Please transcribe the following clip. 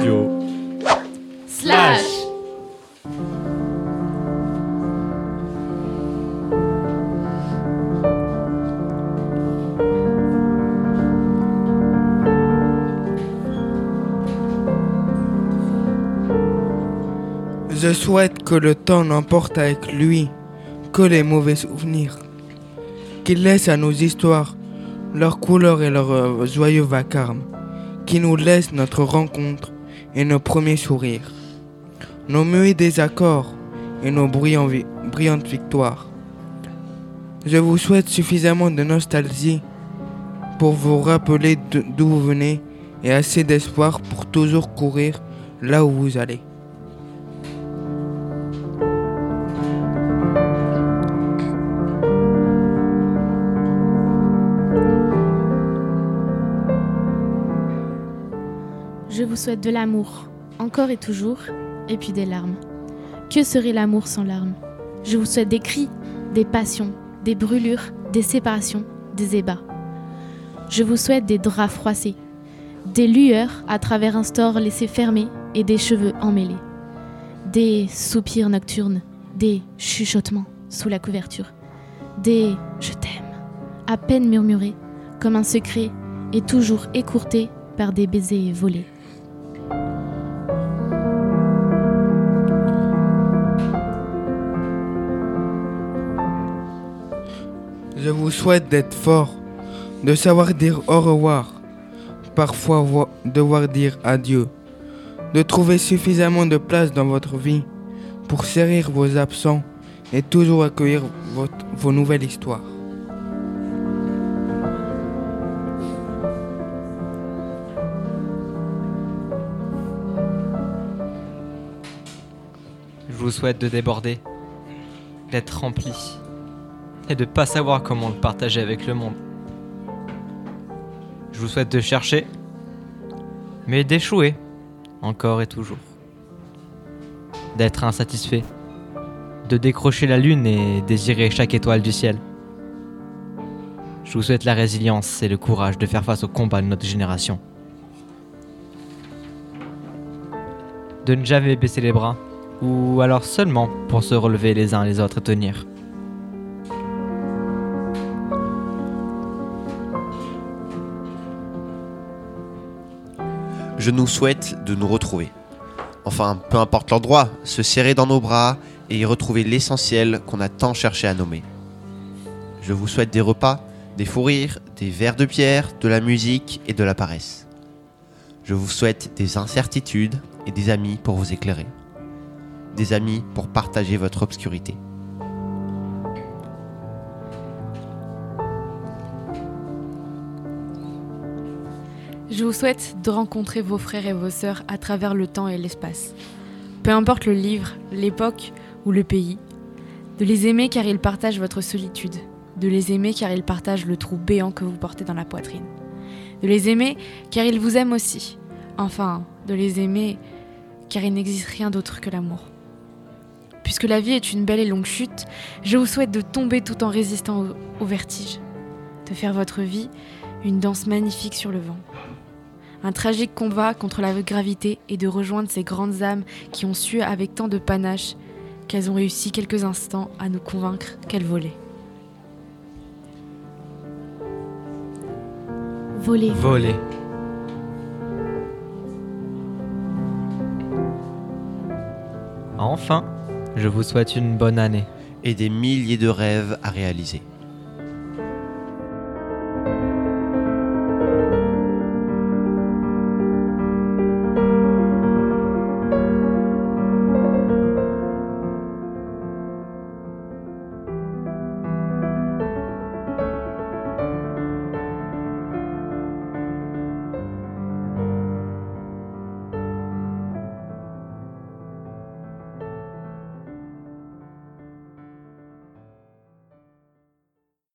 Radio. Slash Je souhaite que le temps n'emporte avec lui que les mauvais souvenirs. Qu'il laisse à nos histoires leur couleur et leur euh, joyeux vacarme. Qu'il nous laisse notre rencontre et nos premiers sourires. Nos muets désaccords et nos brillantes victoires. Je vous souhaite suffisamment de nostalgie pour vous rappeler d'où vous venez et assez d'espoir pour toujours courir là où vous allez. Je vous souhaite de l'amour, encore et toujours, et puis des larmes. Que serait l'amour sans larmes? Je vous souhaite des cris, des passions, des brûlures, des séparations, des ébats. Je vous souhaite des draps froissés, des lueurs à travers un store laissé fermé et des cheveux emmêlés, des soupirs nocturnes, des chuchotements sous la couverture, des je t'aime, à peine murmurés, comme un secret et toujours écourté par des baisers volés. Je vous souhaite d'être fort, de savoir dire au revoir, parfois vo- devoir dire adieu, de trouver suffisamment de place dans votre vie pour serrer vos absents et toujours accueillir vos nouvelles histoires. Je vous souhaite de déborder, d'être rempli et de pas savoir comment le partager avec le monde. Je vous souhaite de chercher, mais d'échouer encore et toujours. D'être insatisfait, de décrocher la lune et désirer chaque étoile du ciel. Je vous souhaite la résilience et le courage de faire face aux combats de notre génération. De ne jamais baisser les bras, ou alors seulement pour se relever les uns les autres et tenir. Je nous souhaite de nous retrouver. Enfin, peu importe l'endroit, se serrer dans nos bras et y retrouver l'essentiel qu'on a tant cherché à nommer. Je vous souhaite des repas, des fous rires, des vers de pierre, de la musique et de la paresse. Je vous souhaite des incertitudes et des amis pour vous éclairer. Des amis pour partager votre obscurité. Je vous souhaite de rencontrer vos frères et vos sœurs à travers le temps et l'espace. Peu importe le livre, l'époque ou le pays. De les aimer car ils partagent votre solitude. De les aimer car ils partagent le trou béant que vous portez dans la poitrine. De les aimer car ils vous aiment aussi. Enfin, de les aimer car il n'existe rien d'autre que l'amour. Puisque la vie est une belle et longue chute, je vous souhaite de tomber tout en résistant au, vertige. De faire votre vie une danse magnifique sur le vent un tragique combat contre la gravité et de rejoindre ces grandes âmes qui ont su avec tant de panache qu'elles ont réussi quelques instants à nous convaincre qu'elles volaient. Voler. Voler. Enfin, je vous souhaite une bonne année. Et des milliers de rêves à réaliser.